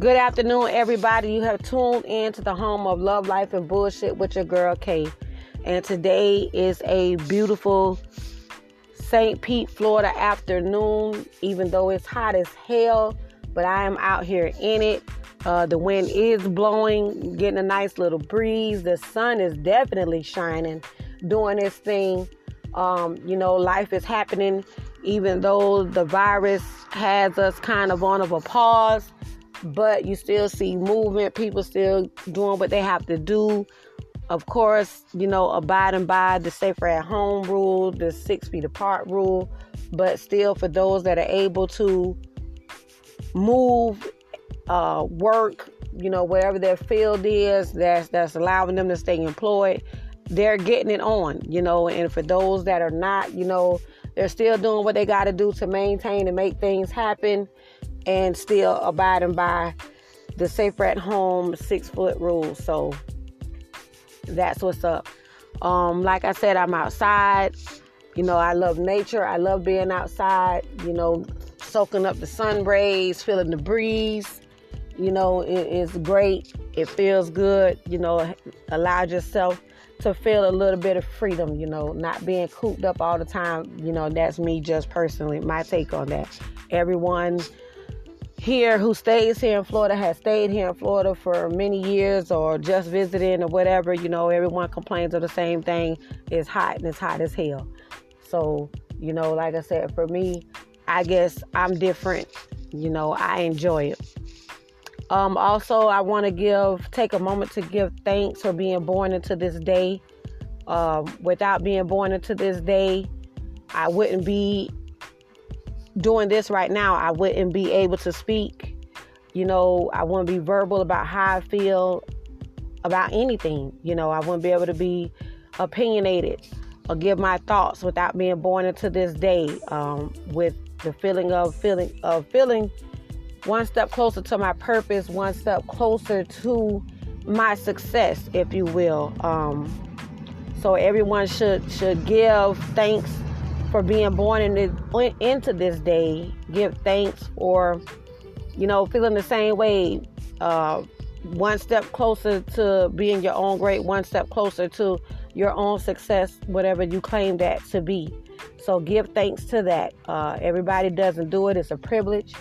Good afternoon, everybody. You have tuned in to the home of Love, Life, and Bullshit with your girl Kay. And today is a beautiful St. Pete, Florida afternoon, even though it's hot as hell. But I am out here in it. Uh, the wind is blowing, getting a nice little breeze. The sun is definitely shining, doing its thing. Um, you know, life is happening, even though the virus has us kind of on of a pause. But you still see movement, people still doing what they have to do. Of course, you know, abiding by the safer at home rule, the six feet apart rule. But still, for those that are able to move uh, work, you know, whatever their field is, that's that's allowing them to stay employed. They're getting it on, you know, and for those that are not, you know, they're still doing what they got to do to maintain and make things happen, and still abiding by the safer at home six foot rule. So that's what's up. Um, like I said, I'm outside. You know, I love nature. I love being outside. You know, soaking up the sun rays, feeling the breeze you know, it is great. It feels good. You know, allow yourself to feel a little bit of freedom, you know, not being cooped up all the time. You know, that's me just personally, my take on that. Everyone here who stays here in Florida has stayed here in Florida for many years or just visiting or whatever, you know, everyone complains of the same thing. It's hot and it's hot as hell. So, you know, like I said, for me, I guess I'm different. You know, I enjoy it. Um, also, I want to give take a moment to give thanks for being born into this day. Um, without being born into this day, I wouldn't be doing this right now. I wouldn't be able to speak. You know, I wouldn't be verbal about how I feel about anything. You know, I wouldn't be able to be opinionated or give my thoughts without being born into this day um, with the feeling of feeling of feeling one step closer to my purpose, one step closer to my success, if you will. Um, so everyone should should give thanks for being born in into this day. Give thanks for, you know, feeling the same way. Uh, one step closer to being your own great. One step closer to your own success, whatever you claim that to be. So give thanks to that. Uh, everybody doesn't do it. It's a privilege.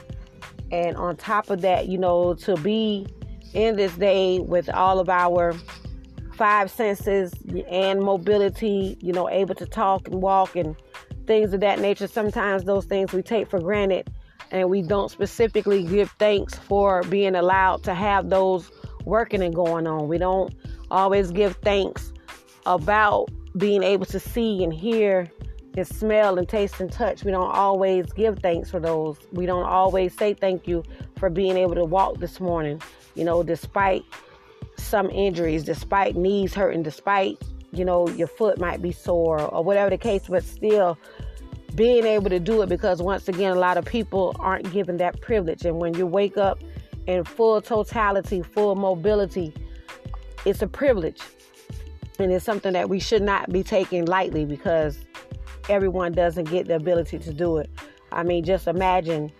And on top of that, you know, to be in this day with all of our five senses and mobility, you know, able to talk and walk and things of that nature, sometimes those things we take for granted and we don't specifically give thanks for being allowed to have those working and going on. We don't always give thanks about being able to see and hear and smell and taste and touch. We don't always give thanks for those. We don't always say thank you for being able to walk this morning, you know, despite some injuries, despite knees hurting, despite, you know, your foot might be sore or whatever the case, but still being able to do it because once again, a lot of people aren't given that privilege. And when you wake up in full totality, full mobility, it's a privilege. And it's something that we should not be taking lightly because everyone doesn't get the ability to do it. I mean, just imagine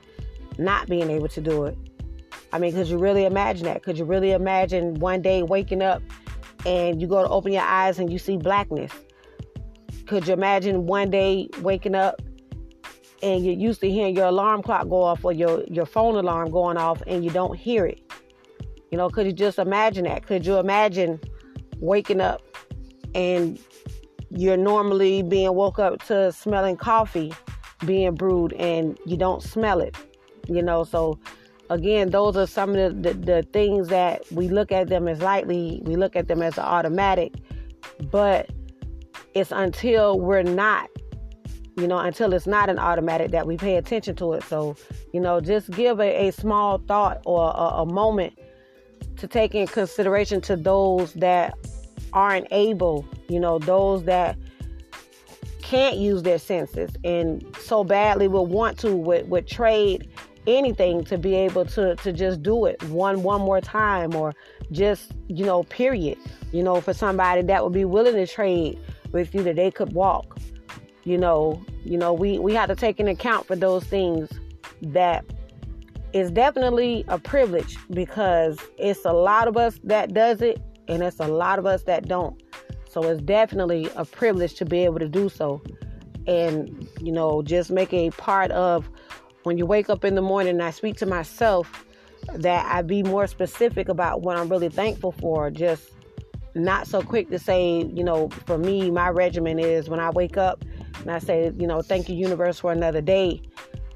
not being able to do it. I mean, could you really imagine that? Could you really imagine one day waking up and you go to open your eyes and you see blackness? Could you imagine one day waking up and you're used to hearing your alarm clock go off or your, your phone alarm going off and you don't hear it? You know, could you just imagine that? Could you imagine waking up and you're normally being woke up to smelling coffee being brewed and you don't smell it you know so again those are some of the, the, the things that we look at them as lightly we look at them as automatic but it's until we're not you know until it's not an automatic that we pay attention to it. So you know just give a, a small thought or a, a moment to take in consideration to those that aren't able, you know, those that can't use their senses and so badly would want to would, would trade anything to be able to to just do it one one more time or just you know period you know for somebody that would be willing to trade with you that they could walk you know you know we we have to take into account for those things that is definitely a privilege because it's a lot of us that does it and it's a lot of us that don't. So it's definitely a privilege to be able to do so. And, you know, just make a part of when you wake up in the morning I speak to myself that I be more specific about what I'm really thankful for. Just not so quick to say, you know, for me, my regimen is when I wake up and I say, you know, thank you, universe, for another day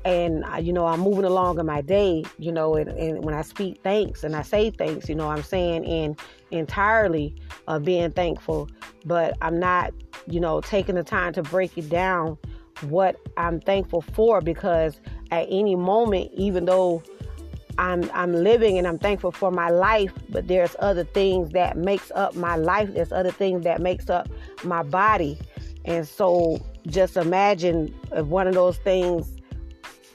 and uh, you know i'm moving along in my day you know and, and, when i speak thanks and i say thanks you know i'm saying in entirely of being thankful but i'm not you know taking the time to break it down what i'm thankful for because at any moment even though I'm I'm living and I'm thankful for my life, but there's other things that makes up my life. There's other things that makes up my body. And so just imagine if one of those things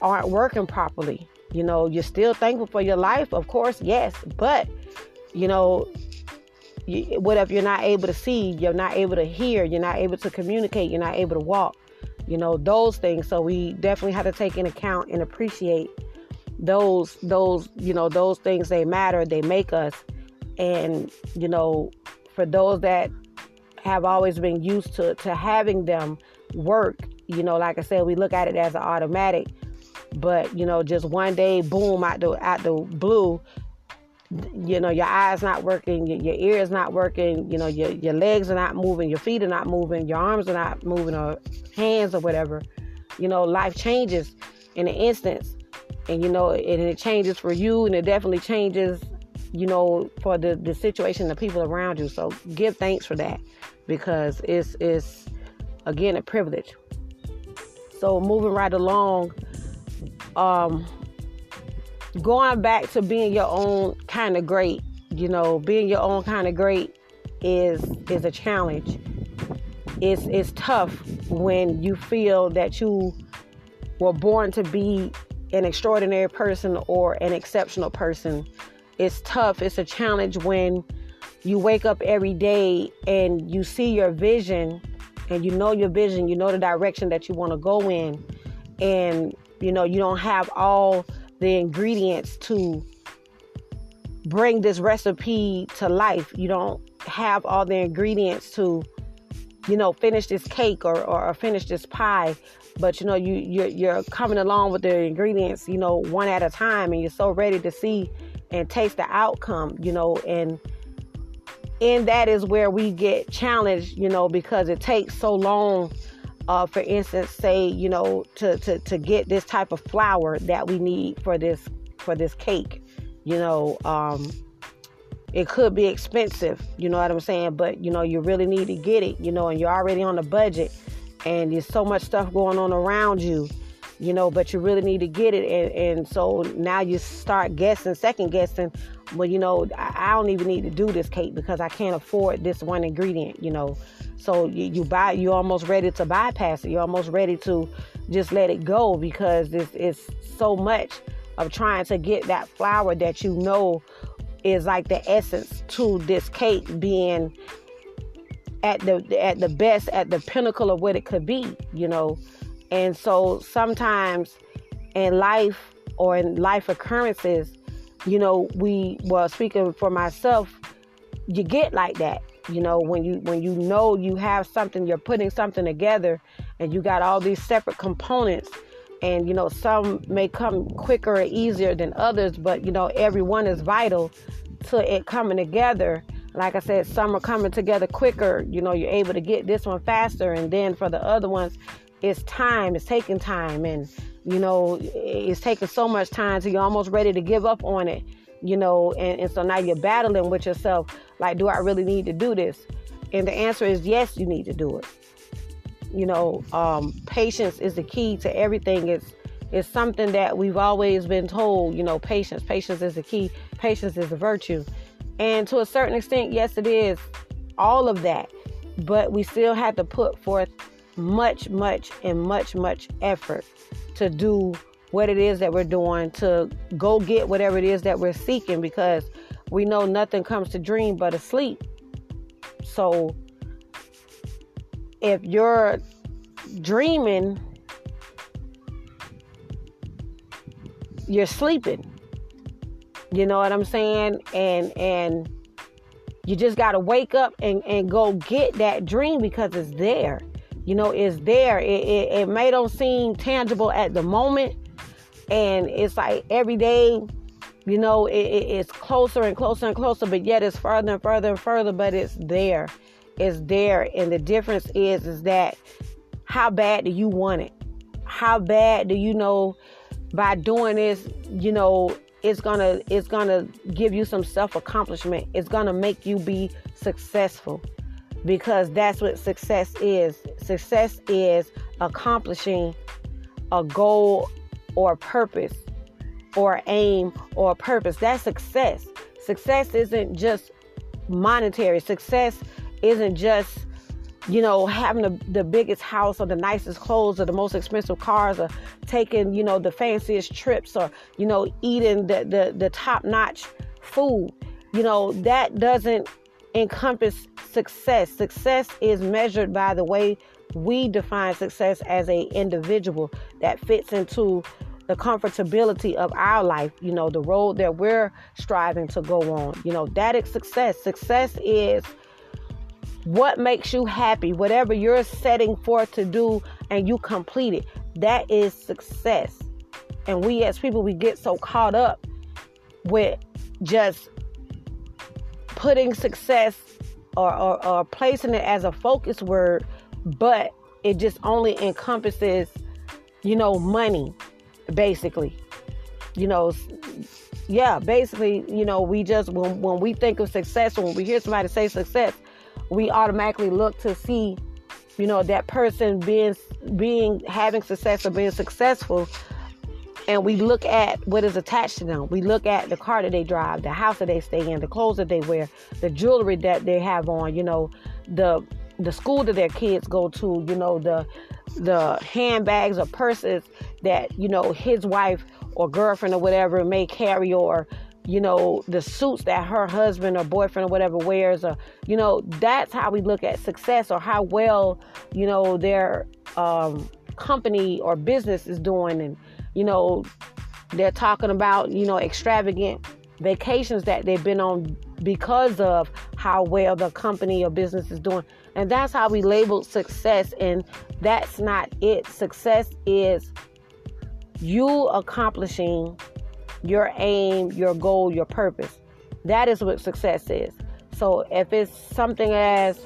aren't working properly. You know, you're still thankful for your life, of course, yes, but you know, what if you're not able to see, you're not able to hear, you're not able to communicate, you're not able to walk, you know, those things. So we definitely have to take in account and appreciate those those you know those things. They matter they make us. And you know for those that have always been used to to having them work you know like i said we look at it as an automatic. But you know, just one day, boom, out the out the blue, you know, your eyes not working, your, your ears not working, you know, your your legs are not moving, your feet are not moving, your arms are not moving, or hands or whatever. You know, life changes in an instance, and you know, and it changes for you, and it definitely changes, you know, for the the situation, the people around you. So give thanks for that because it's it's again a privilege. So moving right along um, going back to being your own kind of great, you know, being your own kind of great is is a challenge. It's it's tough when you feel that you were born to be an extraordinary person or an exceptional person. It's tough. It's a challenge when you wake up every day and you see your vision and you know your vision, you know the direction that you want to go in and you know, you don't have all the ingredients to bring this recipe to life. You don't have all the ingredients to, you know, finish this cake or, or, finish this pie. But you know, you you're, you're coming along with the ingredients, you know, one at a time, and you're so ready to see and taste the outcome, you know, and and that is where we get challenged, you know, because it takes so long uh, for instance, say you know to, to to get this type of flour that we need for this for this cake, you know, um, it could be expensive. You know what I'm saying? But you know, you really need to get it. You know, and you're already on a budget, and there's so much stuff going on around you. You know, but you really need to get it, and, and so now you start guessing, second guessing. Well, you know, I, I don't even need to do this cake because I can't afford this one ingredient. You know, so you, you buy, you're almost ready to bypass it. You're almost ready to just let it go because it's, it's so much of trying to get that flour that you know is like the essence to this cake being at the at the best at the pinnacle of what it could be you know and so sometimes in life or in life occurrences you know we well speaking for myself you get like that you know when you when you know you have something you're putting something together and you got all these separate components and you know some may come quicker or easier than others but you know every one is vital to it coming together. Like i said some are coming together quicker you know you're able to get this one faster and then for the other ones it's time it's taking time and you know it's taking so much time so you're almost ready to give up on it you know, and, and so now you're battling with yourself like, do I really need to do this? And the answer is yes, you need to do it. You know, um, patience is the key to everything. It's it's something that we've always been told, you know, patience, patience is the key, patience is a virtue. And to a certain extent, yes, it is all of that. But we still have to put forth much, much, and much, much effort to do what it is that we're doing to go get whatever it is that we're seeking because we know nothing comes to dream but a sleep. So if you're dreaming, you're sleeping. You know what I'm saying? And and you just gotta wake up and, and go get that dream because it's there. You know, it's there. It, it, it may don't seem tangible at the moment. And it's like every day, you know, it, it's closer and closer and closer, but yet it's further and further and further, but it's there. It's there. And the difference is, is that how bad do you want it? How bad do you know by doing this, you know, it's gonna it's gonna give you some self accomplishment. It's gonna make you be successful because that's what success is. Success is accomplishing a goal or purpose or aim or purpose. That's success. Success isn't just monetary. Success isn't just you know, having the, the biggest house or the nicest clothes or the most expensive cars or taking, you know, the fanciest trips or, you know, eating the, the, the top notch food. You know, that doesn't encompass success. Success is measured by the way we define success as a individual that fits into the comfortability of our life, you know, the road that we're striving to go on. You know, that is success. Success is what makes you happy, whatever you're setting forth to do and you complete it, that is success. And we as people, we get so caught up with just putting success or, or, or placing it as a focus word, but it just only encompasses, you know, money, basically. You know, yeah, basically, you know, we just when when we think of success, when we hear somebody say success, we automatically look to see, you know, that person being being having success or being successful. And we look at what is attached to them. We look at the car that they drive, the house that they stay in, the clothes that they wear, the jewelry that they have on, you know, the the school that their kids go to, you know, the the handbags or purses that, you know, his wife or girlfriend or whatever may carry or you know, the suits that her husband or boyfriend or whatever wears, or, you know, that's how we look at success or how well, you know, their um, company or business is doing. And, you know, they're talking about, you know, extravagant vacations that they've been on because of how well the company or business is doing. And that's how we label success. And that's not it. Success is you accomplishing your aim, your goal, your purpose. That is what success is. So if it's something as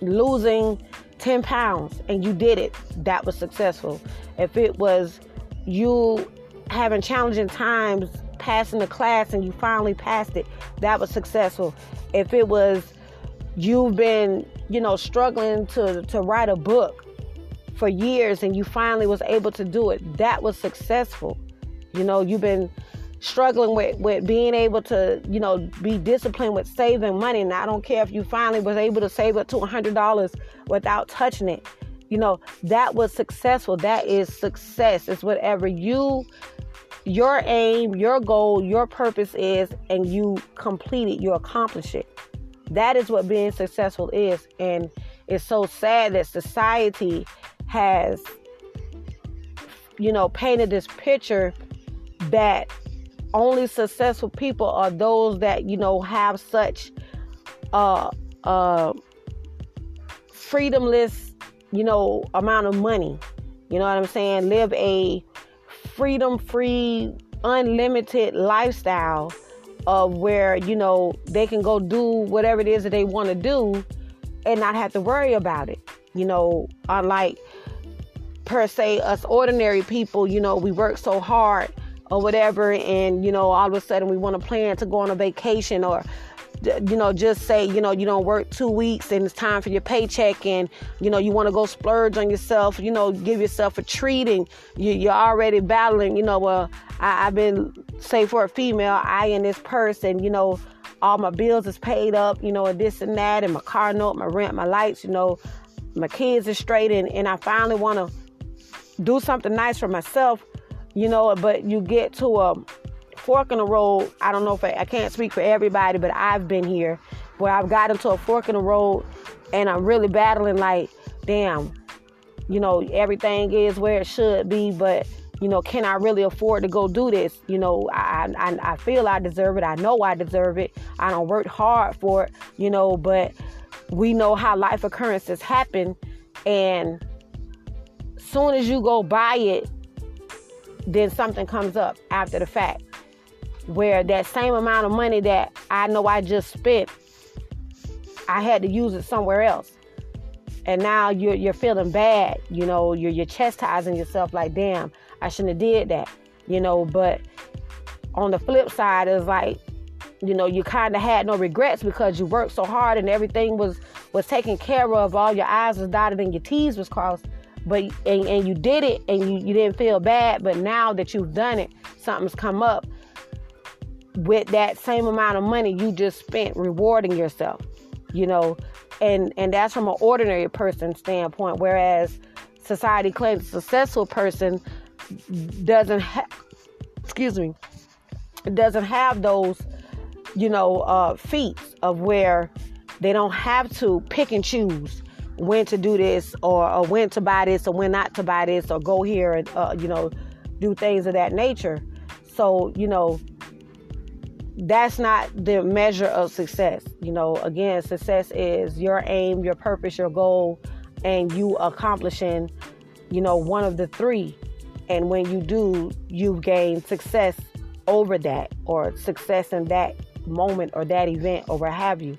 losing 10 pounds and you did it, that was successful. If it was you having challenging times passing the class and you finally passed it, that was successful. If it was you've been, you know, struggling to, to write a book for years and you finally was able to do it, that was successful. You know, you've been struggling with, with being able to, you know, be disciplined with saving money. And I don't care if you finally was able to save up to $100 without touching it. You know, that was successful. That is success. It's whatever you, your aim, your goal, your purpose is, and you complete it, you accomplish it. That is what being successful is. And it's so sad that society has, you know, painted this picture that only successful people are those that you know have such uh uh freedomless you know amount of money. You know what i'm saying? Live a freedom free unlimited lifestyle of where you know they can go do whatever it is that they want to do and not have to worry about it. You know unlike per se us ordinary people you know we work so hard or whatever and you know all of a sudden we want to plan to go on a vacation or you know just say you know you don't work two weeks and it's time for your paycheck and you know you want to go splurge on yourself you know give yourself a treat and you, are already battling you know well I, have been say for a female i in this person you know all my bills is paid up you know and this and that and my car note my rent my lights you know my kids are straight and, and i finally want to do something nice for myself you know, but you get to a fork in the road. I don't know if I, I can't speak for everybody, but I've been here where I've gotten to a fork in the road and I'm really battling like, damn, you know, everything is where it should be, but you know, can I really afford to go do this? You know, I, I, I feel I deserve it. I know I deserve it. I don't work hard for it, you know, but we know how life occurrences happen. And soon as you go buy it, then something comes up after the fact where that same amount of money that I know I just spent, I had to use it somewhere else. And now you're you're feeling bad, you know, you're you're chastising yourself like, damn, I shouldn't have did that, you know. But on the flip side, it's like, you know, you kind of had no regrets because you worked so hard and everything was was taken care of. All your I's was dotted and your T's was crossed. But and, and you did it and you, you didn't feel bad. But now that you've done it, something's come up with that same amount of money you just spent rewarding yourself. You know, and and that's from an ordinary person standpoint. Whereas society claims a successful person doesn't have, excuse me, doesn't have those, you know, uh, feats of where they don't have to pick and choose when to do this or, or when to buy this or when not to buy this or go here and, uh, you know, do things of that nature. So, you know, that's not the measure of success. You know, again, success is your aim, your purpose, your goal, and you accomplishing, you know, one of the three and when you do, you gain success over that or success in that moment or that event or what have you.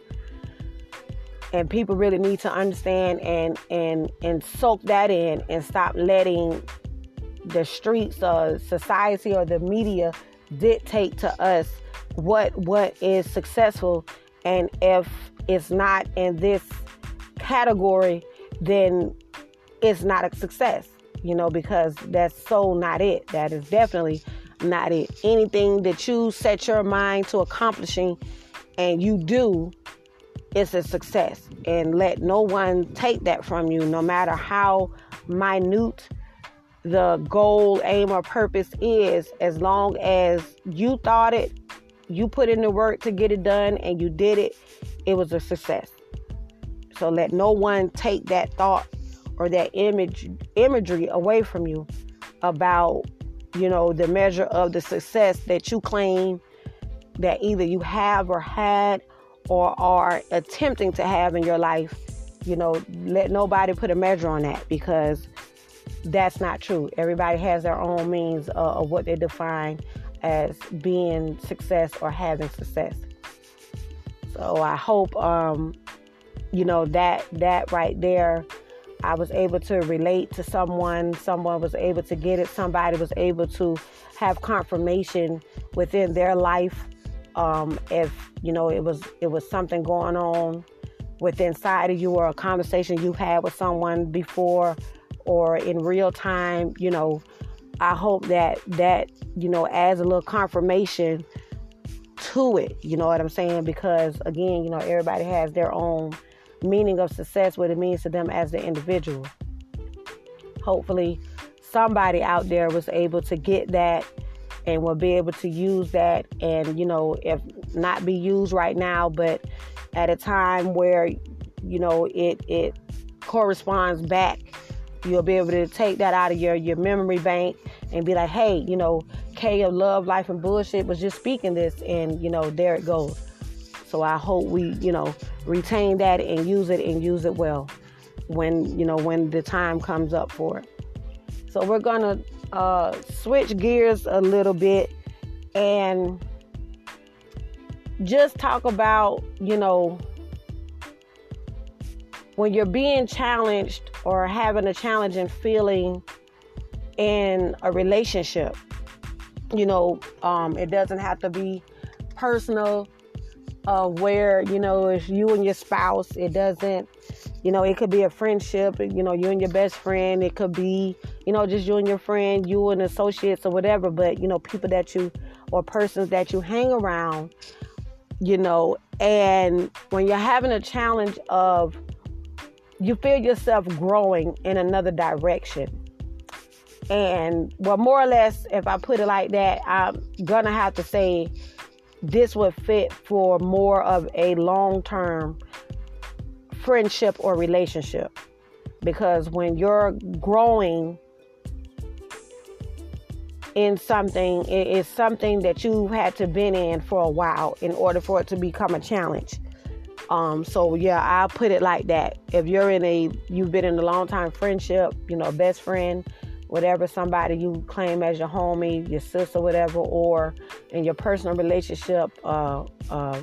And people really need to understand and and and soak that in and stop letting the streets or society or the media dictate to us what what is successful and if it's not in this category then it's not a success you know, because that's so not it. That is definitely not it. Anything that you set your mind to accomplishing and you do, it's a success. And let no one take that from you, no matter how minute the goal, aim, or purpose is, as long as you thought it, you put in the work to get it done, and you did it, it was a success. So let no one take that thought or that image imagery away from you about you know the measure of the success that you claim that either you have or had or are attempting to have in your life you know let nobody put a measure on that because that's not true everybody has their own means of, of what they define as being success or having success so i hope um you know that that right there I was able to relate to someone, someone was able to get it, somebody was able to have confirmation within their life. Um, if you know it was it was something going on within inside of you or a conversation you've had with someone before or in real time, you know, I hope that that, you know, adds a little confirmation to it. You know what I'm saying? Because again, you know, everybody has their own meaning of success, what it means to them as the individual. Hopefully, somebody out there was able to get that and will be able to use that and, you know, if not be used right now, but at a time where, you know, it, it corresponds back, you'll be able to take that out of your, your memory bank and be like, hey, you know, K of love, life, and bullshit was just speaking this, and, you know, there it goes. So I hope we, you know, retain that and use it and use it well when, you know, when the time comes up for it. So we're going to uh, switch gears a little bit and just talk about, you know, when you're being challenged or having a challenging feeling in a relationship, you know, um, it doesn't have to be personal of where you know it's you and your spouse it doesn't you know it could be a friendship you know you and your best friend it could be you know just you and your friend you and associates or whatever but you know people that you or persons that you hang around you know and when you're having a challenge of you feel yourself growing in another direction and well more or less if i put it like that i'm gonna have to say this would fit for more of a long term friendship or relationship. Because when you're growing in something it is something that you've had to been in for a while in order for it to become a challenge. Um, so yeah, I'll put it like that. If you're in a you've been in a long time friendship, you know, best friend, whatever, somebody you claim as your homie, your sister, whatever, or in your personal relationship, uh, uh,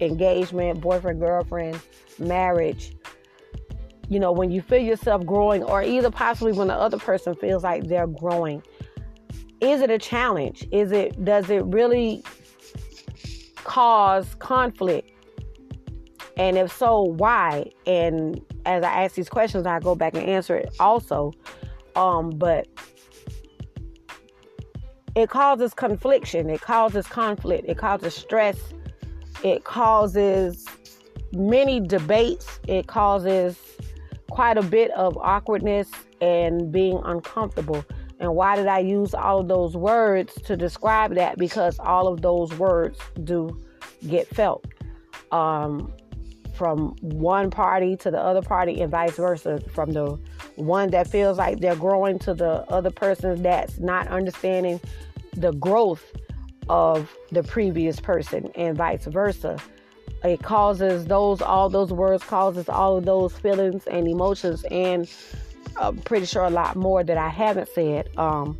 engagement, boyfriend, girlfriend, marriage, you know, when you feel yourself growing, or either possibly when the other person feels like they're growing, is it a challenge? Is it does it really cause conflict? And if so, why? And as I ask these questions, I go back and answer it also. Um, but it causes confliction, it causes conflict, it causes stress, it causes many debates, it causes quite a bit of awkwardness and being uncomfortable. And why did I use all of those words to describe that? Because all of those words do get felt um, from one party to the other party, and vice versa. From the one that feels like they're growing to the other person that's not understanding the growth of the previous person, and vice versa it causes those all those words causes all of those feelings and emotions and I'm pretty sure a lot more that I haven't said. Um,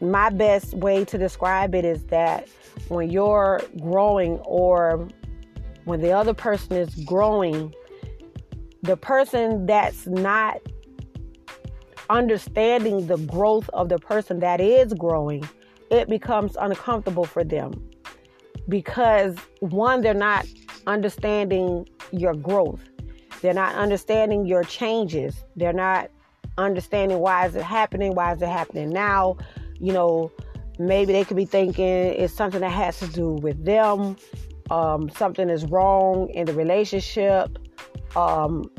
my best way to describe it is that when you're growing or when the other person is growing, the person that's not understanding the growth of the person that is growing, it becomes uncomfortable for them because one, they're not understanding your growth. They're not understanding your changes. They're not understanding why is it happening? Why is it happening now? You know, maybe they could be thinking it's something that has to do with them. Um, something is wrong in the relationship. Um,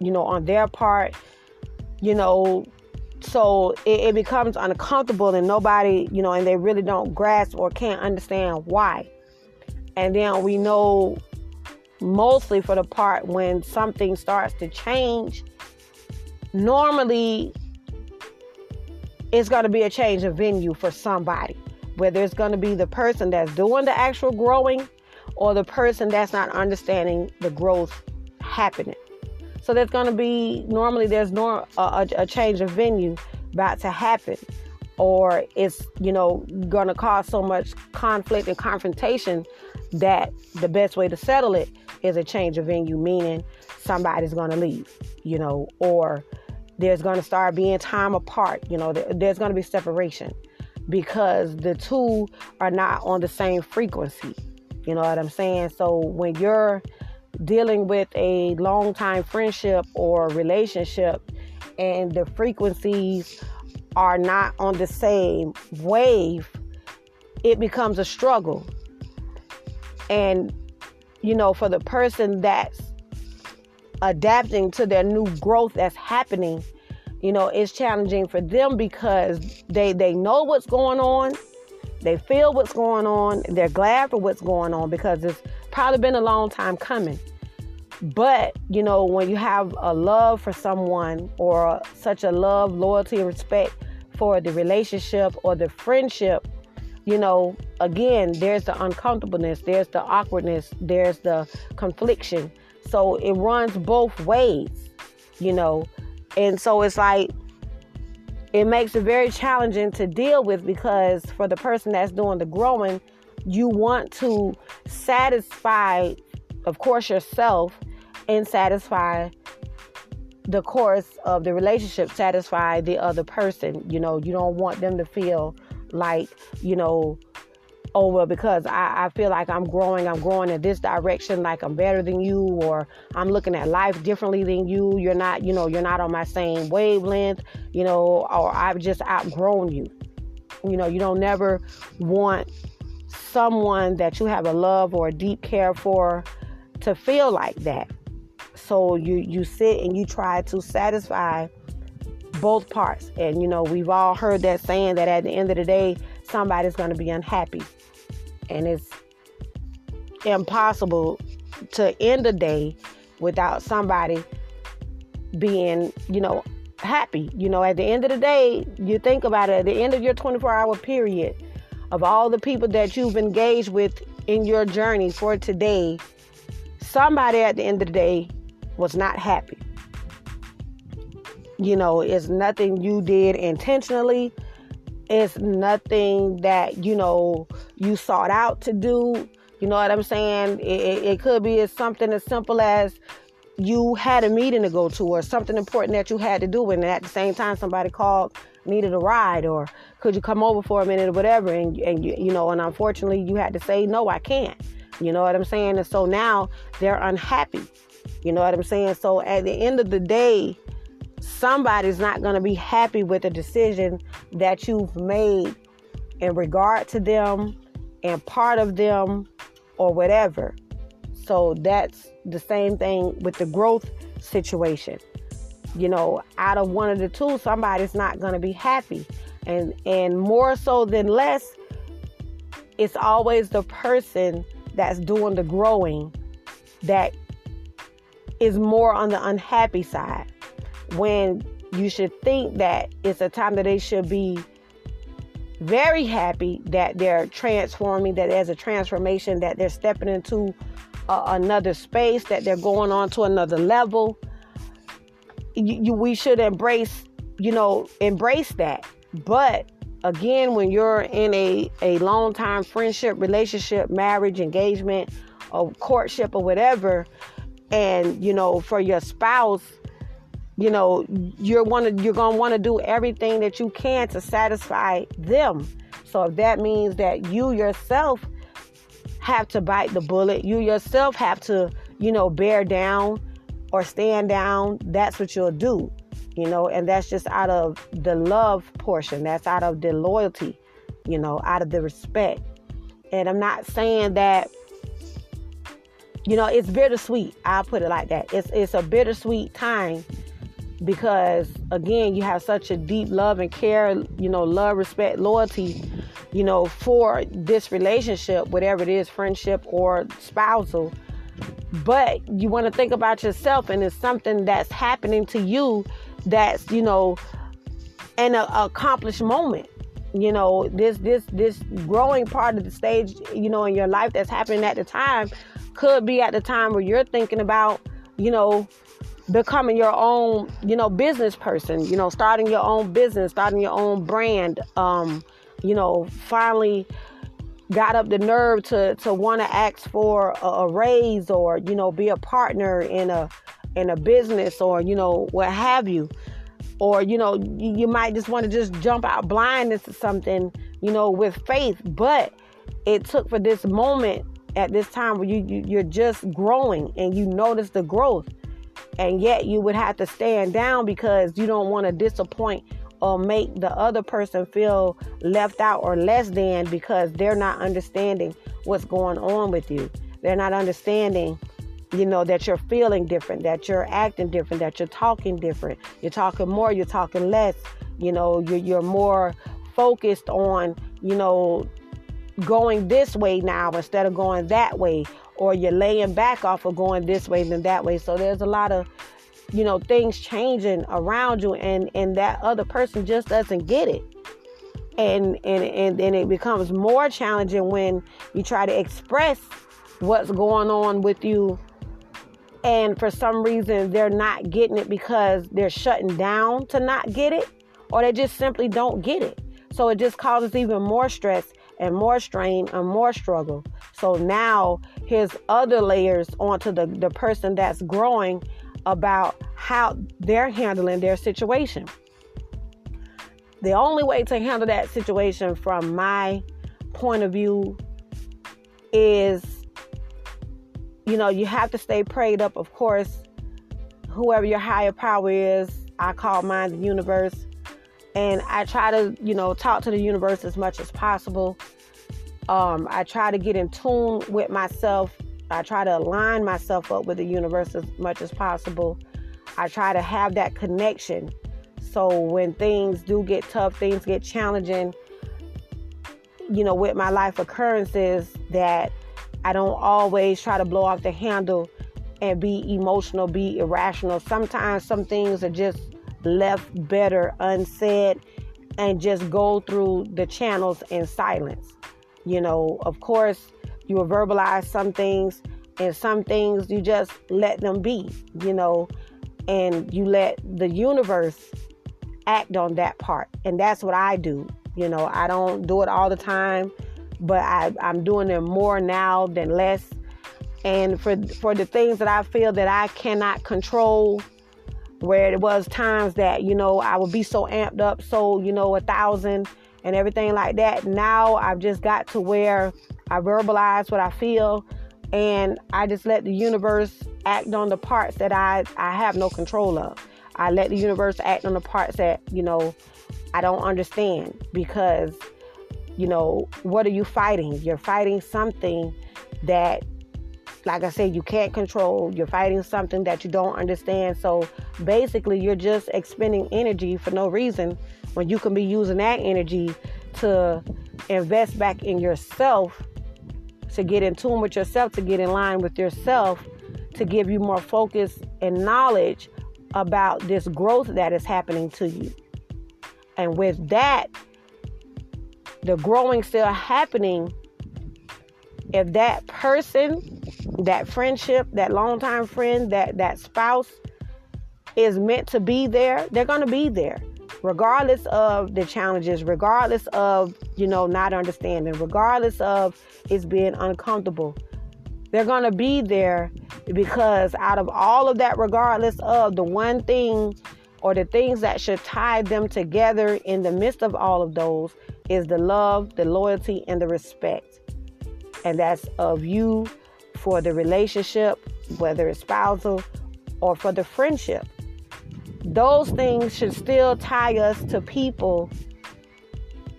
you know, on their part. You know, so it, it becomes uncomfortable and nobody, you know, and they really don't grasp or can't understand why. And then we know mostly for the part when something starts to change, normally it's going to be a change of venue for somebody. Whether it's going to be the person that's doing the actual growing or the person that's not understanding the growth happening. So there's going to be normally there's a, a change of venue about to happen, or it's you know going to cause so much conflict and confrontation that the best way to settle it is a change of venue, meaning somebody's going to leave, you know, or there's going to start being time apart, you know, there's going to be separation because the two are not on the same frequency. You know what I'm saying? So when you're dealing with a long time friendship or relationship and the frequencies are not on the same wave, it becomes a struggle and, you know, for the person that's adapting to their new growth that's happening, you know, it's challenging for them because they they know what's going on. They feel what's going on. They're glad for what's going on because it's probably been a long time coming. But, you know, when you have a love for someone or such a love, loyalty, and respect for the relationship or the friendship, you know, again, there's the uncomfortableness, there's the awkwardness, there's the confliction. So it runs both ways, you know. And so it's like, it makes it very challenging to deal with because for the person that's doing the growing, you want to satisfy, of course, yourself and satisfy the course of the relationship, satisfy the other person. You know, you don't want them to feel like, you know, well because I, I feel like i'm growing i'm growing in this direction like i'm better than you or i'm looking at life differently than you you're not you know you're not on my same wavelength you know or i've just outgrown you you know you don't never want someone that you have a love or a deep care for to feel like that so you you sit and you try to satisfy both parts. And you know, we've all heard that saying that at the end of the day, somebody's going to be unhappy. And it's impossible to end a day without somebody being, you know, happy. You know, at the end of the day, you think about it, at the end of your 24 hour period, of all the people that you've engaged with in your journey for today, somebody at the end of the day was not happy. You know, it's nothing you did intentionally. It's nothing that, you know, you sought out to do. You know what I'm saying? It, it, it could be something as simple as you had a meeting to go to or something important that you had to do and at the same time somebody called needed a ride or could you come over for a minute or whatever and, and you, you know and unfortunately you had to say no i can't you know what i'm saying and so now they're unhappy you know what i'm saying so at the end of the day somebody's not going to be happy with the decision that you've made in regard to them and part of them or whatever. So that's the same thing with the growth situation. You know out of one of the two somebody's not going to be happy. And and more so than less it's always the person that's doing the growing that is more on the unhappy side when you should think that it's a time that they should be very happy that they're transforming that there's a transformation that they're stepping into another space that they're going on to another level you, you, we should embrace, you know, embrace that. But again, when you're in a, a long time friendship, relationship, marriage, engagement, or courtship or whatever, and you know, for your spouse, you know, you're one you're gonna want to do everything that you can to satisfy them. So if that means that you yourself have to bite the bullet, you yourself have to, you know, bear down or stand down, that's what you'll do. You know, and that's just out of the love portion. That's out of the loyalty, you know, out of the respect. And I'm not saying that you know, it's bittersweet. I'll put it like that. It's it's a bittersweet time because again, you have such a deep love and care, you know, love, respect, loyalty, you know, for this relationship, whatever it is, friendship or spousal. But you want to think about yourself and it's something that's happening to you that's you know an uh, accomplished moment. You know this this this growing part of the stage you know in your life that's happening at the time could be at the time where you're thinking about you know becoming your own you know business person you know starting your own business starting your own brand um you know finally got up the nerve to to want to ask for a, a, raise or you know be a partner in a in a business or you know what have you. Or you know you, might just want to just jump out blind into something you know with faith. But it took for this moment at this time where you, you you're just growing and you notice the growth and yet you would have to stand down because you don't want to disappoint or make the other person feel left out or less than because they're not understanding what's going on with you. They're not understanding, you know, that you're feeling different, that you're acting different, that you're talking different. You're talking more, you're talking less. You know, you're, you're more focused on, you know, going this way now instead of going that way, or you're laying back off of going this way than that way. So there's a lot of you know things changing around you and and that other person just doesn't get it. And and and, then it becomes more challenging when you try to express what's going on with you and for some reason they're not getting it because they're shutting down to not get it or they just simply don't get it. So it just causes even more stress and more strain and more struggle. So now here's other layers onto the, the person that's growing about how they're handling their situation. The only way to handle that situation from my point of view is you know, you have to stay prayed up, of course. Whoever your higher power is, I call mine the universe. And I try to, you know, talk to the universe as much as possible. Um, I try to get in tune with myself I try to align myself up with the universe as much as possible. I try to have that connection. So when things do get tough, things get challenging, you know, with my life occurrences, that I don't always try to blow off the handle and be emotional, be irrational. Sometimes some things are just left better unsaid and just go through the channels in silence. You know, of course, you will verbalize some things, and some things you just let them be, you know, and you let the universe act on that part. And that's what I do. You know, I don't do it all the time, but I, I'm doing it more now than less. And for for the things that I feel that I cannot control, where it was times that you know I would be so amped up, so you know a thousand and everything like that. Now I've just got to where I verbalize what I feel, and I just let the universe act on the parts that I I have no control of. I let the universe act on the parts that you know I don't understand because you know what are you fighting? You're fighting something that like I said, you can't control. You're fighting something that you don't understand. So basically, you're just expending energy for no reason when you can be using that energy to invest back in yourself, to get in tune with yourself, to get in line with yourself, to give you more focus and knowledge about this growth that is happening to you. And with that, the growing still happening, if that person, that friendship, that longtime friend, that, that spouse is meant to be there, they're going to be there regardless of the challenges, regardless of, you know, not understanding, regardless of it's being uncomfortable. They're going to be there because out of all of that, regardless of the one thing or the things that should tie them together in the midst of all of those is the love, the loyalty, and the respect. And that's of you for the relationship, whether it's spousal or for the friendship those things should still tie us to people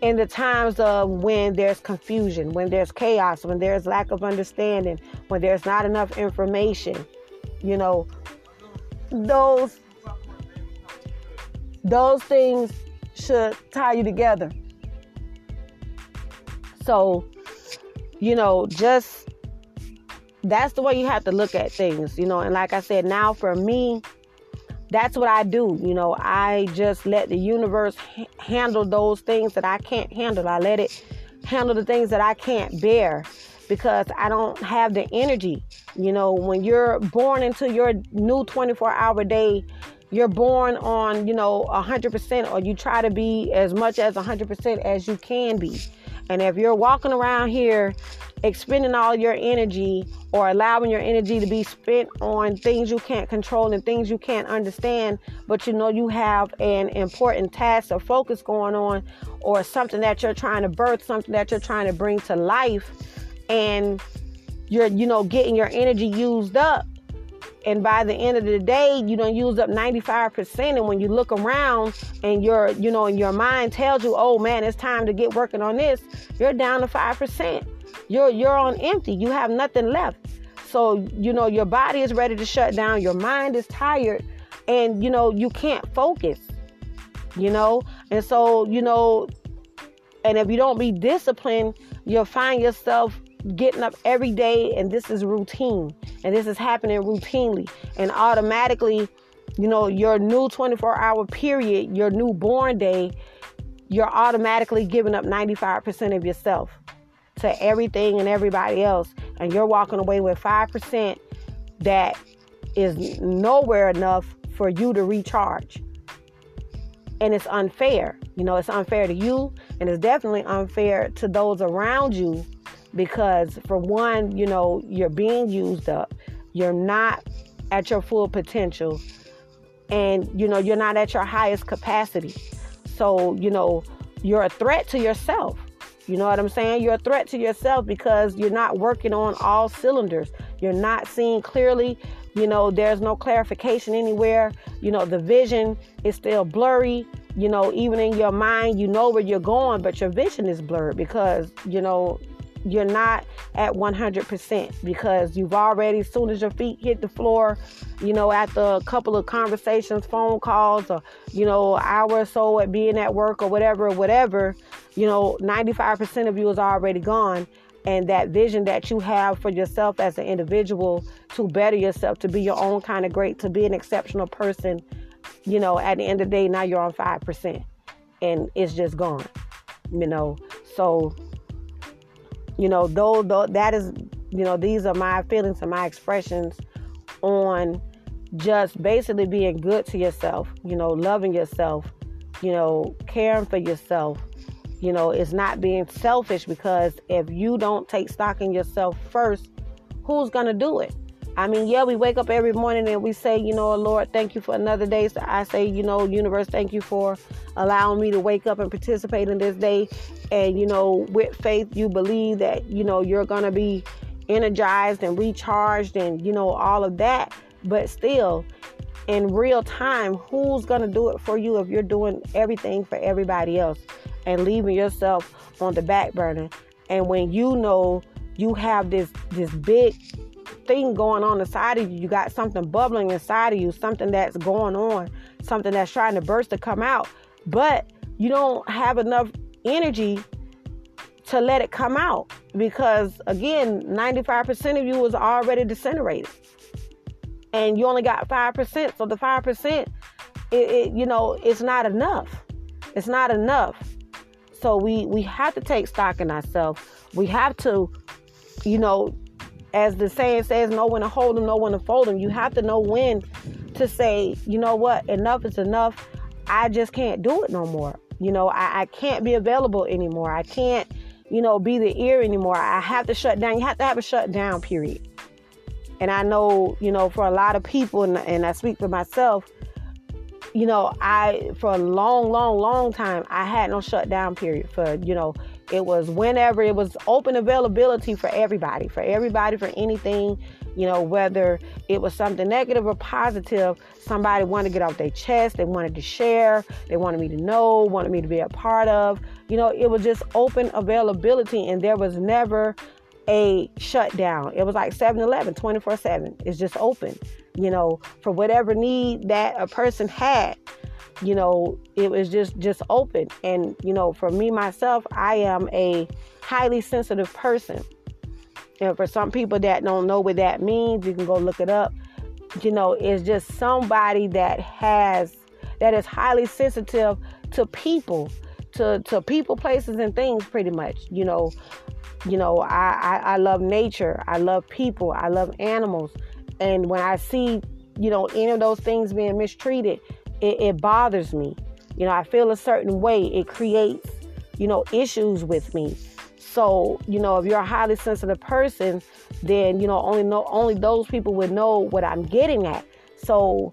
in the times of when there's confusion, when there's chaos, when there's lack of understanding, when there's not enough information. You know, those those things should tie you together. So, you know, just that's the way you have to look at things, you know. And like I said, now for me, that's what I do. You know, I just let the universe h- handle those things that I can't handle. I let it handle the things that I can't bear because I don't have the energy. You know, when you're born into your new 24 hour day, you're born on, you know, 100% or you try to be as much as 100% as you can be. And if you're walking around here expending all your energy or allowing your energy to be spent on things you can't control and things you can't understand, but you know you have an important task or focus going on, or something that you're trying to birth, something that you're trying to bring to life, and you're, you know, getting your energy used up. And by the end of the day, you don't use up 95%. And when you look around and your, you know, and your mind tells you, oh man, it's time to get working on this, you're down to 5%. You're you're on empty. You have nothing left. So, you know, your body is ready to shut down. Your mind is tired and you know, you can't focus. You know? And so, you know, and if you don't be disciplined, you'll find yourself getting up every day and this is routine. And this is happening routinely and automatically you know, your new 24 hour period, your newborn day, you're automatically giving up 95% of yourself to everything and everybody else, and you're walking away with 5% that is nowhere enough for you to recharge. And it's unfair. You know, it's unfair to you, and it's definitely unfair to those around you because, for one, you know, you're being used up, you're not at your full potential, and, you know, you're not at your highest capacity. So, you know, you're a threat to yourself you know what I'm saying? You're a threat to yourself because you're not working on all cylinders. You're not seeing clearly. You know, there's no clarification anywhere. You know, the vision is still blurry. You know, even in your mind, you know where you're going, but your vision is blurred because, you know, you're not at 100% because you've already, as soon as your feet hit the floor, you know, after a couple of conversations, phone calls, or, you know, hour or so at being at work or whatever, whatever, you know, 95% of you is already gone. And that vision that you have for yourself as an individual to better yourself, to be your own kind of great, to be an exceptional person, you know, at the end of the day, now you're on 5% and it's just gone, you know. So, you know, though, though that is, you know, these are my feelings and my expressions on just basically being good to yourself, you know, loving yourself, you know, caring for yourself. You know, it's not being selfish because if you don't take stock in yourself first, who's going to do it? I mean, yeah, we wake up every morning and we say, you know, Lord, thank you for another day. So I say, you know, universe, thank you for allowing me to wake up and participate in this day. And, you know, with faith, you believe that, you know, you're going to be energized and recharged and, you know, all of that. But still, in real time, who's going to do it for you if you're doing everything for everybody else and leaving yourself on the back burner? And when you know you have this this big thing going on inside of you. You got something bubbling inside of you, something that's going on, something that's trying to burst to come out. But you don't have enough energy to let it come out because again 95% of you is already disintegrated. And you only got 5% so the 5% it, it, you know it's not enough. It's not enough. So we we have to take stock in ourselves. We have to you know as the saying says, know when to hold them, know when to fold them. You have to know when to say, you know what, enough is enough. I just can't do it no more. You know, I, I can't be available anymore. I can't, you know, be the ear anymore. I have to shut down. You have to have a shutdown period. And I know, you know, for a lot of people, and, and I speak for myself, you know, I, for a long, long, long time, I had no shutdown period for, you know, it was whenever it was open availability for everybody, for everybody, for anything, you know, whether it was something negative or positive, somebody wanted to get off their chest, they wanted to share, they wanted me to know, wanted me to be a part of. You know, it was just open availability and there was never a shutdown. It was like 7 Eleven, 24 7. It's just open, you know, for whatever need that a person had you know it was just just open. And you know for me myself i am a highly sensitive person. And for some people that don't know what that means you can go look it up. You know it's just somebody that has that is highly sensitive to people to to people places and things pretty much. You know you know I, I i love nature. I love people. I love animals. And when i see you know any of those things being mistreated it, it bothers me. You know, I feel a certain way. It creates, you know, issues with me. So, you know, if you're a highly sensitive person, then you know only know only those people would know what I'm getting at. So,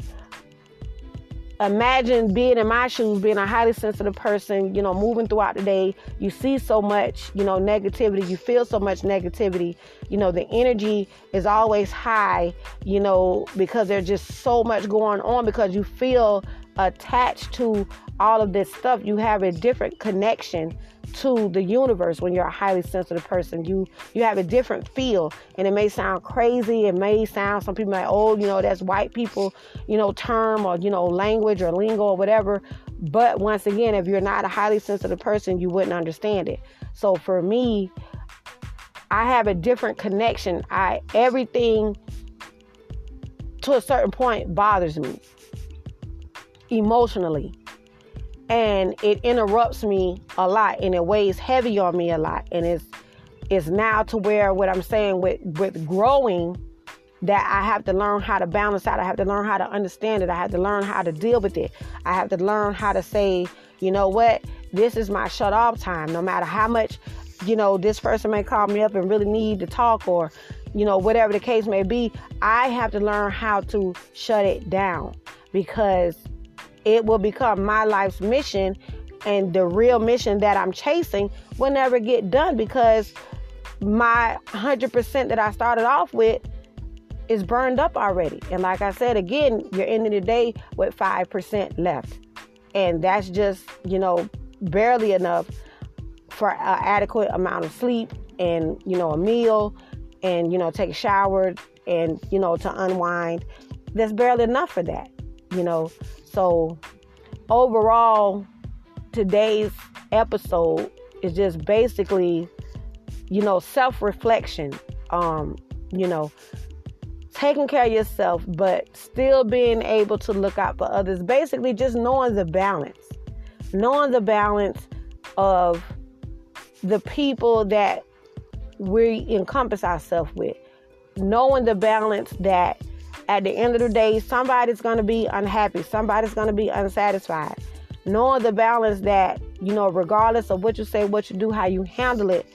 imagine being in my shoes, being a highly sensitive person, you know, moving throughout the day. You see so much, you know, negativity. You feel so much negativity. You know, the energy is always high, you know, because there's just so much going on because you feel attached to all of this stuff. You have a different connection to the universe when you're a highly sensitive person. You you have a different feel, and it may sound crazy. It may sound some people like, oh, you know, that's white people, you know, term or you know, language or lingo or whatever. But once again, if you're not a highly sensitive person, you wouldn't understand it. So for me, I have a different connection. I everything to a certain point bothers me emotionally. And it interrupts me a lot and it weighs heavy on me a lot. And it's it's now to where what i'm saying with with growing that i have to learn how to balance out. I have to learn how to understand it. I have to learn how to deal with it. I have to learn how to say you know what? This is my shut off time. No matter how much you know this person may call me up and really need to talk or you know whatever the case may be i have to learn how to shut it down. Because it will become my life's mission and the real mission that I'm chasing will never get done because my 100% that I started off with is burned up already. And like I said again, you're ending the day with 5% left. And that's just, you know, barely enough for an adequate amount of sleep and, you know, a meal and, you know, take a shower and, you know, to unwind. There's barely enough for that, you know. So, overall, today's episode is just basically, you know, self reflection. Um, you know, taking care of yourself, but still being able to look out for others. Basically, just knowing the balance, knowing the balance of the people that we encompass ourselves with, knowing the balance that at the end of the day, somebody's going to be unhappy, somebody's going to be unsatisfied. Knowing the balance that, you know, regardless of what you say, what you do, how you handle it,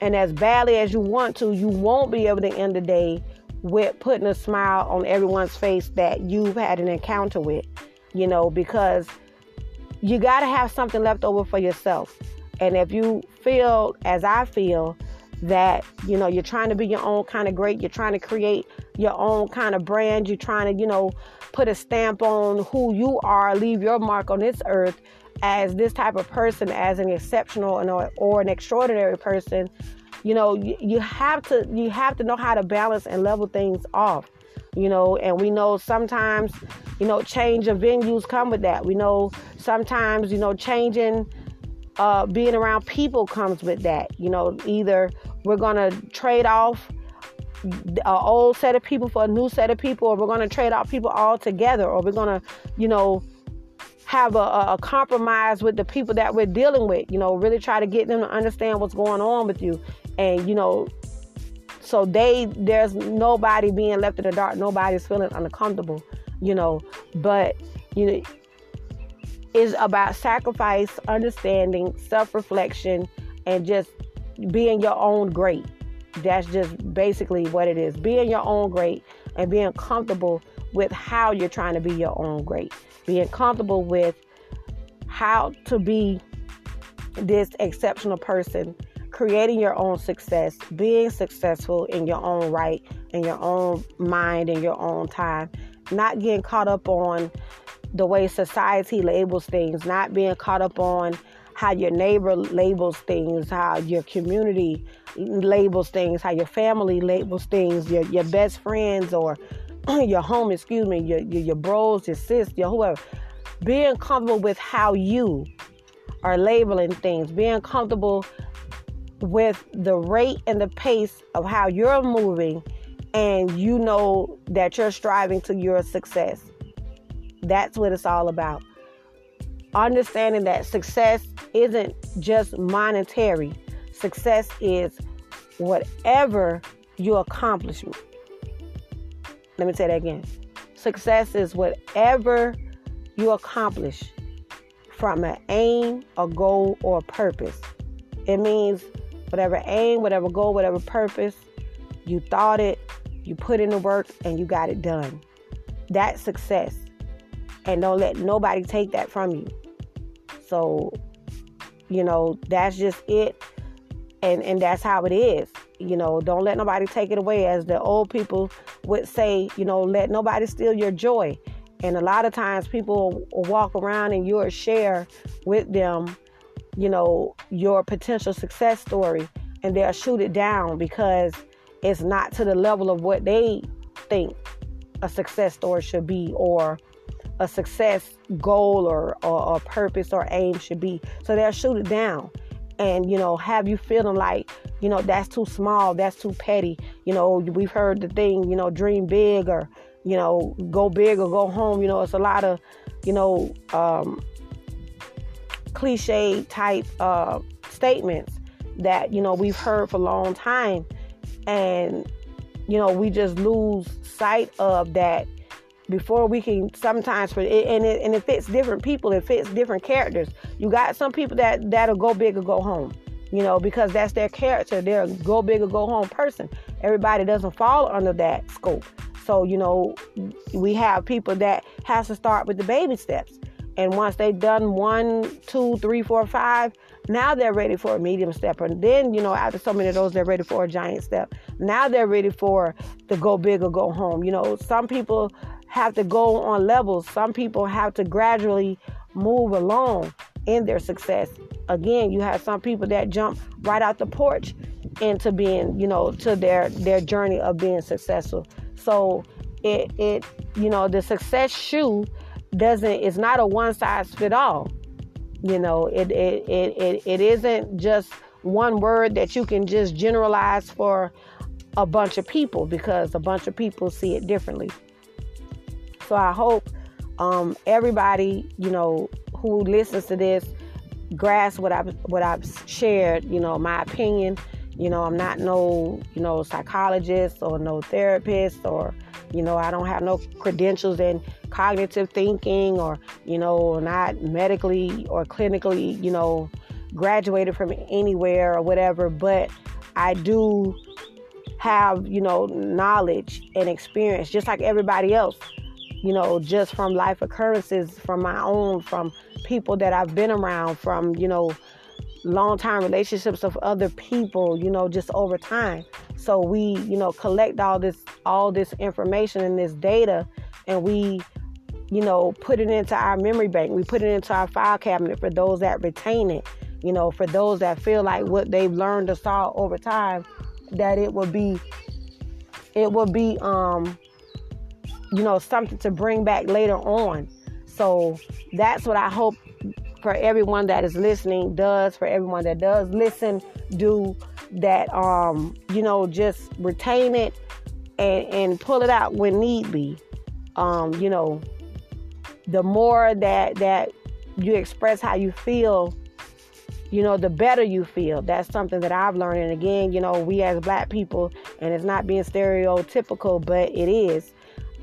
and as badly as you want to, you won't be able to end the day with putting a smile on everyone's face that you've had an encounter with, you know, because you got to have something left over for yourself. And if you feel, as I feel, that you know you're trying to be your own kind of great, you're trying to create your own kind of brand, you're trying to, you know, put a stamp on who you are, leave your mark on this earth as this type of person, as an exceptional or, or an extraordinary person, you know, you, you have to you have to know how to balance and level things off you know and we know sometimes you know change of venues come with that. We know sometimes you know changing uh, being around people comes with that. You know either we're gonna trade off an old set of people for a new set of people or we're gonna trade off people all together or we're gonna you know have a, a, compromise with the people that we're dealing with. You know really try to get them to understand what's going on with you. And you know so they there's nobody being left in the dark. Nobody's feeling uncomfortable you know. But you know is about sacrifice understanding self-reflection and just being your own great. That's just basically what it is. Being your own great and being comfortable with how you're trying to be your own great. Being comfortable with how to be this exceptional person creating your own success, being successful in your own right, in your own mind, in your own time, not getting caught up on the way society labels things, not being caught up on how your neighbor labels things, how your community labels things, how your family labels things, your, your best friends or your home, excuse me, your, your, your bros, your sis, your whoever. Being comfortable with how you are labeling things, being comfortable with the rate and the pace of how you're moving and you know that you're striving to your success. That's what it's all about. Understanding that success isn't just monetary, success is whatever you accomplish. Let me say that again. Success is whatever you accomplish from an aim, a goal, or a purpose. It means whatever aim, whatever goal, whatever purpose, you thought it, you put in the work, and you got it done. That's success. And don't let nobody take that from you. So, you know, that's just it. And and that's how it is. You know, don't let nobody take it away. As the old people would say, you know, let nobody steal your joy. And a lot of times people walk around and you'll share with them you know, your potential success story and they'll shoot it down because it's not to the level of what they think a success story should be or a success goal or, or, or purpose or aim should be. So they'll shoot it down and, you know, have you feeling like, you know, that's too small, that's too petty. You know, we've heard the thing, you know, dream big or, you know, go big or go home. You know, it's a lot of, you know, um, cliche type uh, statements that you know we've heard for a long time and you know we just lose sight of that before we can sometimes and it, and it fits different people it fits different characters you got some people that that'll go big or go home you know because that's their character they're a go big or go home person everybody doesn't fall under that scope so you know we have people that has to start with the baby steps and once they've done one, two, three, four, five, now they're ready for a medium step. And then, you know, after so many of those, they're ready for a giant step. Now they're ready for the go big or go home. You know, some people have to go on levels, some people have to gradually move along in their success. Again, you have some people that jump right out the porch into being, you know, to their their journey of being successful. So it it you know the success shoe doesn't it's not a one size fit all you know it it, it it it isn't just one word that you can just generalize for a bunch of people because a bunch of people see it differently. So I hope um, everybody, you know, who listens to this grasp what I've what I've shared. You know, my opinion. You know, I'm not no you know psychologist or no therapist or you know I don't have no credentials in cognitive thinking or you know not medically or clinically you know graduated from anywhere or whatever. But I do have you know knowledge and experience just like everybody else you know, just from life occurrences, from my own, from people that I've been around, from, you know, long time relationships of other people, you know, just over time. So we, you know, collect all this all this information and this data and we, you know, put it into our memory bank. We put it into our file cabinet for those that retain it. You know, for those that feel like what they've learned or saw over time, that it will be it will be um you know, something to bring back later on. So that's what I hope for everyone that is listening does, for everyone that does listen, do that um, you know, just retain it and, and pull it out when need be. Um, you know, the more that that you express how you feel, you know, the better you feel. That's something that I've learned. And again, you know, we as black people, and it's not being stereotypical, but it is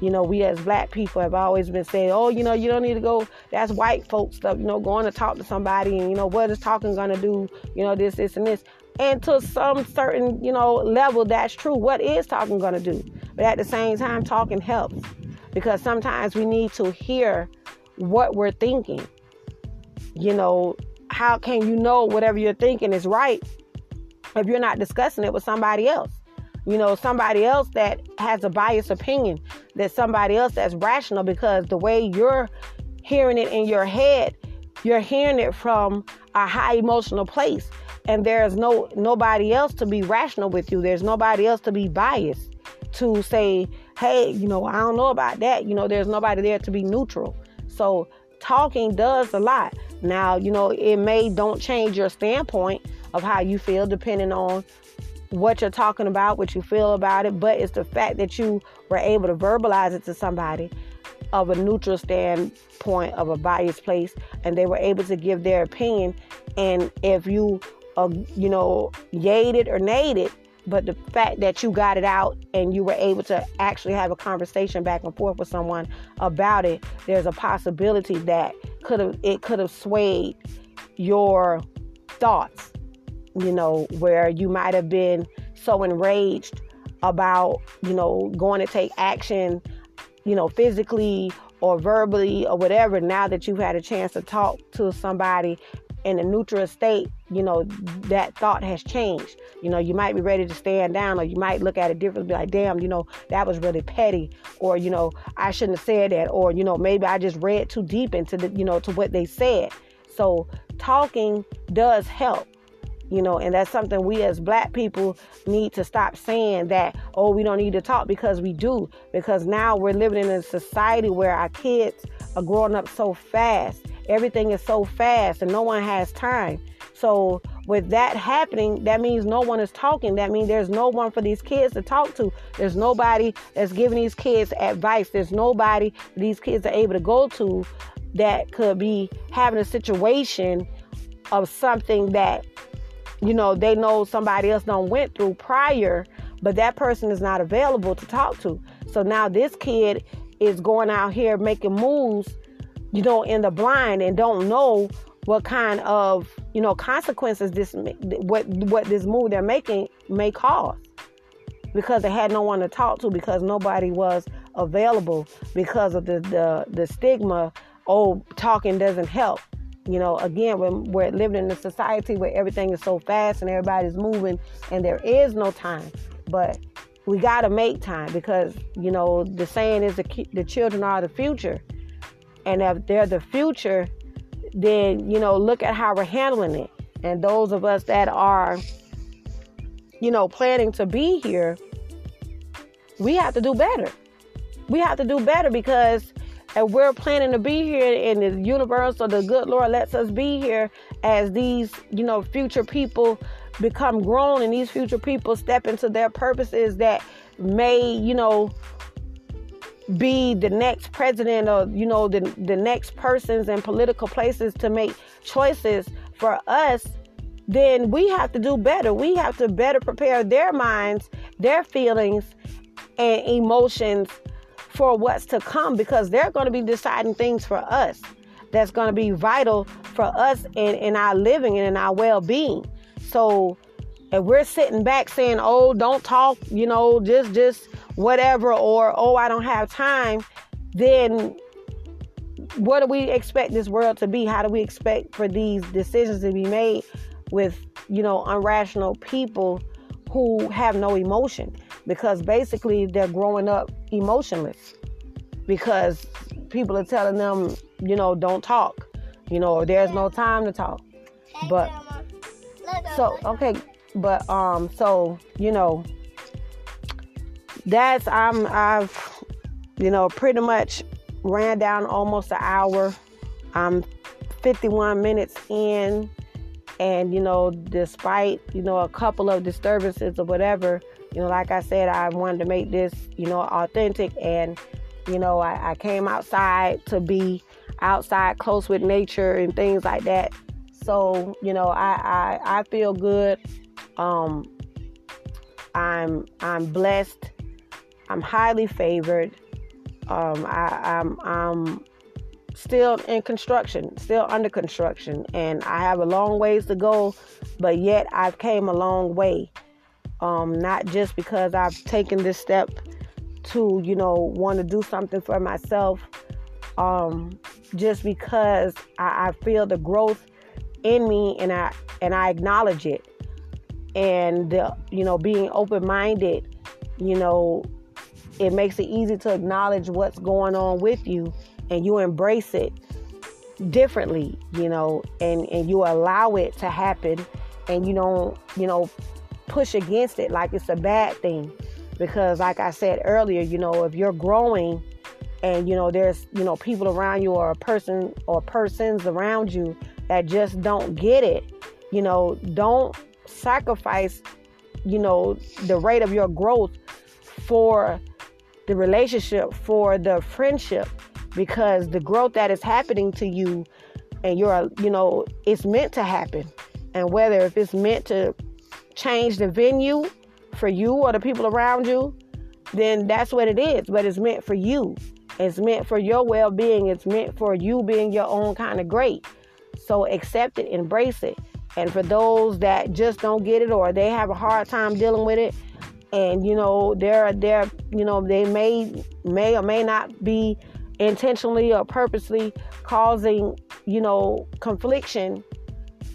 you know, we as black people have always been saying, oh, you know, you don't need to go, that's white folks stuff, you know, going to talk to somebody and, you know, what is talking going to do, you know, this, this, and this. And to some certain, you know, level, that's true. What is talking going to do? But at the same time, talking helps because sometimes we need to hear what we're thinking. You know, how can you know whatever you're thinking is right if you're not discussing it with somebody else? You know, somebody else that has a biased opinion, that somebody else that's rational because the way you're hearing it in your head, you're hearing it from a high emotional place. And there's no nobody else to be rational with you. There's nobody else to be biased to say, hey, you know, I don't know about that. You know, there's nobody there to be neutral. So talking does a lot. Now, you know, it may don't change your standpoint of how you feel depending on what you're talking about, what you feel about it, but it's the fact that you were able to verbalize it to somebody of a neutral standpoint of a biased place and they were able to give their opinion. And if you uh, you know yayed it or nayed it but the fact that you got it out and you were able to actually have a conversation back and forth with someone about it there's a possibility that could have it could have swayed your thoughts you know, where you might have been so enraged about, you know, going to take action, you know, physically or verbally or whatever, now that you've had a chance to talk to somebody in a neutral state, you know, that thought has changed. You know, you might be ready to stand down or you might look at it differently, be like, damn, you know, that was really petty. Or, you know, I shouldn't have said that. Or, you know, maybe I just read too deep into the, you know, to what they said. So talking does help you know and that's something we as black people need to stop saying that oh we don't need to talk because we do. Because now we're living in a society where our kids are growing up so fast. Everything is so fast and no one has time. So with that happening that means no one is talking. That means there's no one for these kids to talk to. There's nobody that's giving these kids advice. There's nobody these kids are able to go to that could be having a situation of something that you know, they know somebody else done went through prior, but that person is not available to talk to. So now this kid is going out here making moves, you know, in the blind and don't know what kind of, you know, consequences this what what this move they're making may cause. Because they had no one to talk to because nobody was available because of the the, the stigma, oh, talking doesn't help. You know, again, when we're living in a society where everything is so fast and everybody's moving and there is no time. But we got to make time because, you know, the saying is the, the children are the future. And if they're the future, then, you know, look at how we're handling it. And those of us that are, you know, planning to be here, we have to do better. We have to do better because and we're planning to be here in the universe or the good Lord lets us be here as these, you know, future people become grown and these future people step into their purposes that may, you know, be the next president or you know the the next persons in political places to make choices for us then we have to do better. We have to better prepare their minds their feelings and emotions for what's to come because they're going to be deciding things for us that's going to be vital for us in, in our living and in our well-being. So if we're sitting back saying oh don't talk you know just just whatever or oh i don't have time then what do we expect this world to be? How do we expect for these decisions to be made with you know unrational people who have no emotion because basically they're growing up emotionless because people are telling them, you know, don't talk, you know, there's no time to talk. But so okay, but um, so you know, that's I'm I've you know pretty much ran down almost an hour. I'm 51 minutes in, and you know, despite you know a couple of disturbances or whatever, you know, like I said, I wanted to make this you know authentic and you know, I, I came outside to be outside close with nature and things like that. So, you know, I, I, I feel good. Um, I'm I'm blessed. I'm highly favored. Um, I, I'm I'm still in construction, still under construction, and I have a long ways to go, but yet I've came a long way. Um, not just because I've taken this step to, you know, want to do something for myself um, just because I, I feel the growth in me and I and I acknowledge it. And the, you know, being open minded, you know, it makes it easy to acknowledge what's going on with you and you embrace it differently, you know, and, and you allow it to happen and you don't, you know, push against it like it's a bad thing. Because like I said earlier, you know, if you're growing and you know there's, you know, people around you or a person or persons around you that just don't get it, you know, don't sacrifice, you know, the rate of your growth for the relationship, for the friendship because the growth that is happening to you and you're, you know, it's meant to happen. And whether if it's meant to change the venue for you or the people around you, then that's what it is. But it's meant for you. It's meant for your well being. It's meant for you being your own kind of great. So accept it, embrace it. And for those that just don't get it or they have a hard time dealing with it, and you know they're they're you know they may may or may not be intentionally or purposely causing you know confliction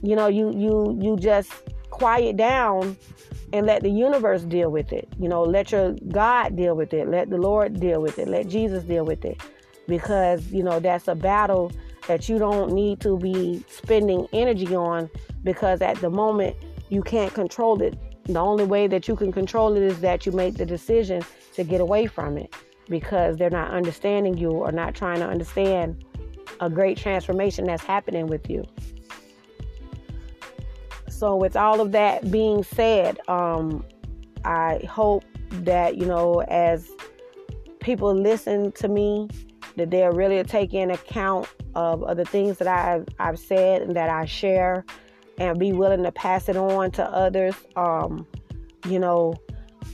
you know you you you just quiet down and let the universe deal with it. You know, let your God deal with it. Let the Lord deal with it. Let Jesus deal with it. Because, you know, that's a battle that you don't need to be spending energy on because at the moment you can't control it. The only way that you can control it is that you make the decision to get away from it because they're not understanding you or not trying to understand a great transformation that's happening with you. So, with all of that being said, um, I hope that, you know, as people listen to me, that they're really taking account of, of the things that I've, I've said and that I share and be willing to pass it on to others. Um, you know,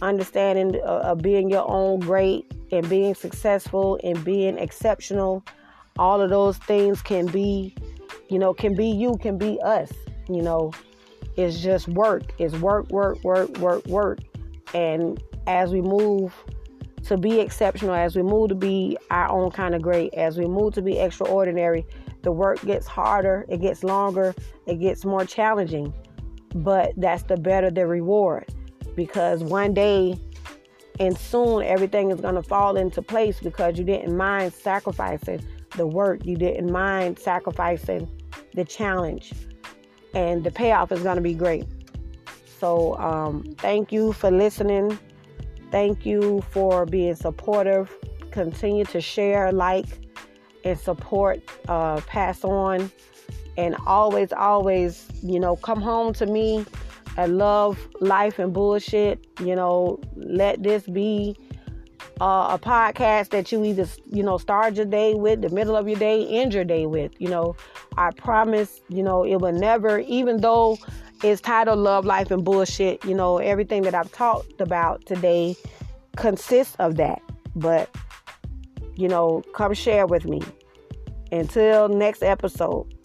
understanding uh, being your own great and being successful and being exceptional. All of those things can be, you know, can be you, can be us, you know. It's just work. It's work, work, work, work, work. And as we move to be exceptional, as we move to be our own kind of great, as we move to be extraordinary, the work gets harder, it gets longer, it gets more challenging. But that's the better the reward because one day and soon everything is going to fall into place because you didn't mind sacrificing the work, you didn't mind sacrificing the challenge and the payoff is going to be great. So, um, thank you for listening. Thank you for being supportive. Continue to share, like, and support, uh, pass on. And always, always, you know, come home to me at Love, Life, and Bullshit. You know, let this be uh, a podcast that you either, you know, start your day with, the middle of your day, end your day with. You know, I promise, you know, it will never, even though it's titled Love, Life, and Bullshit, you know, everything that I've talked about today consists of that. But, you know, come share with me. Until next episode.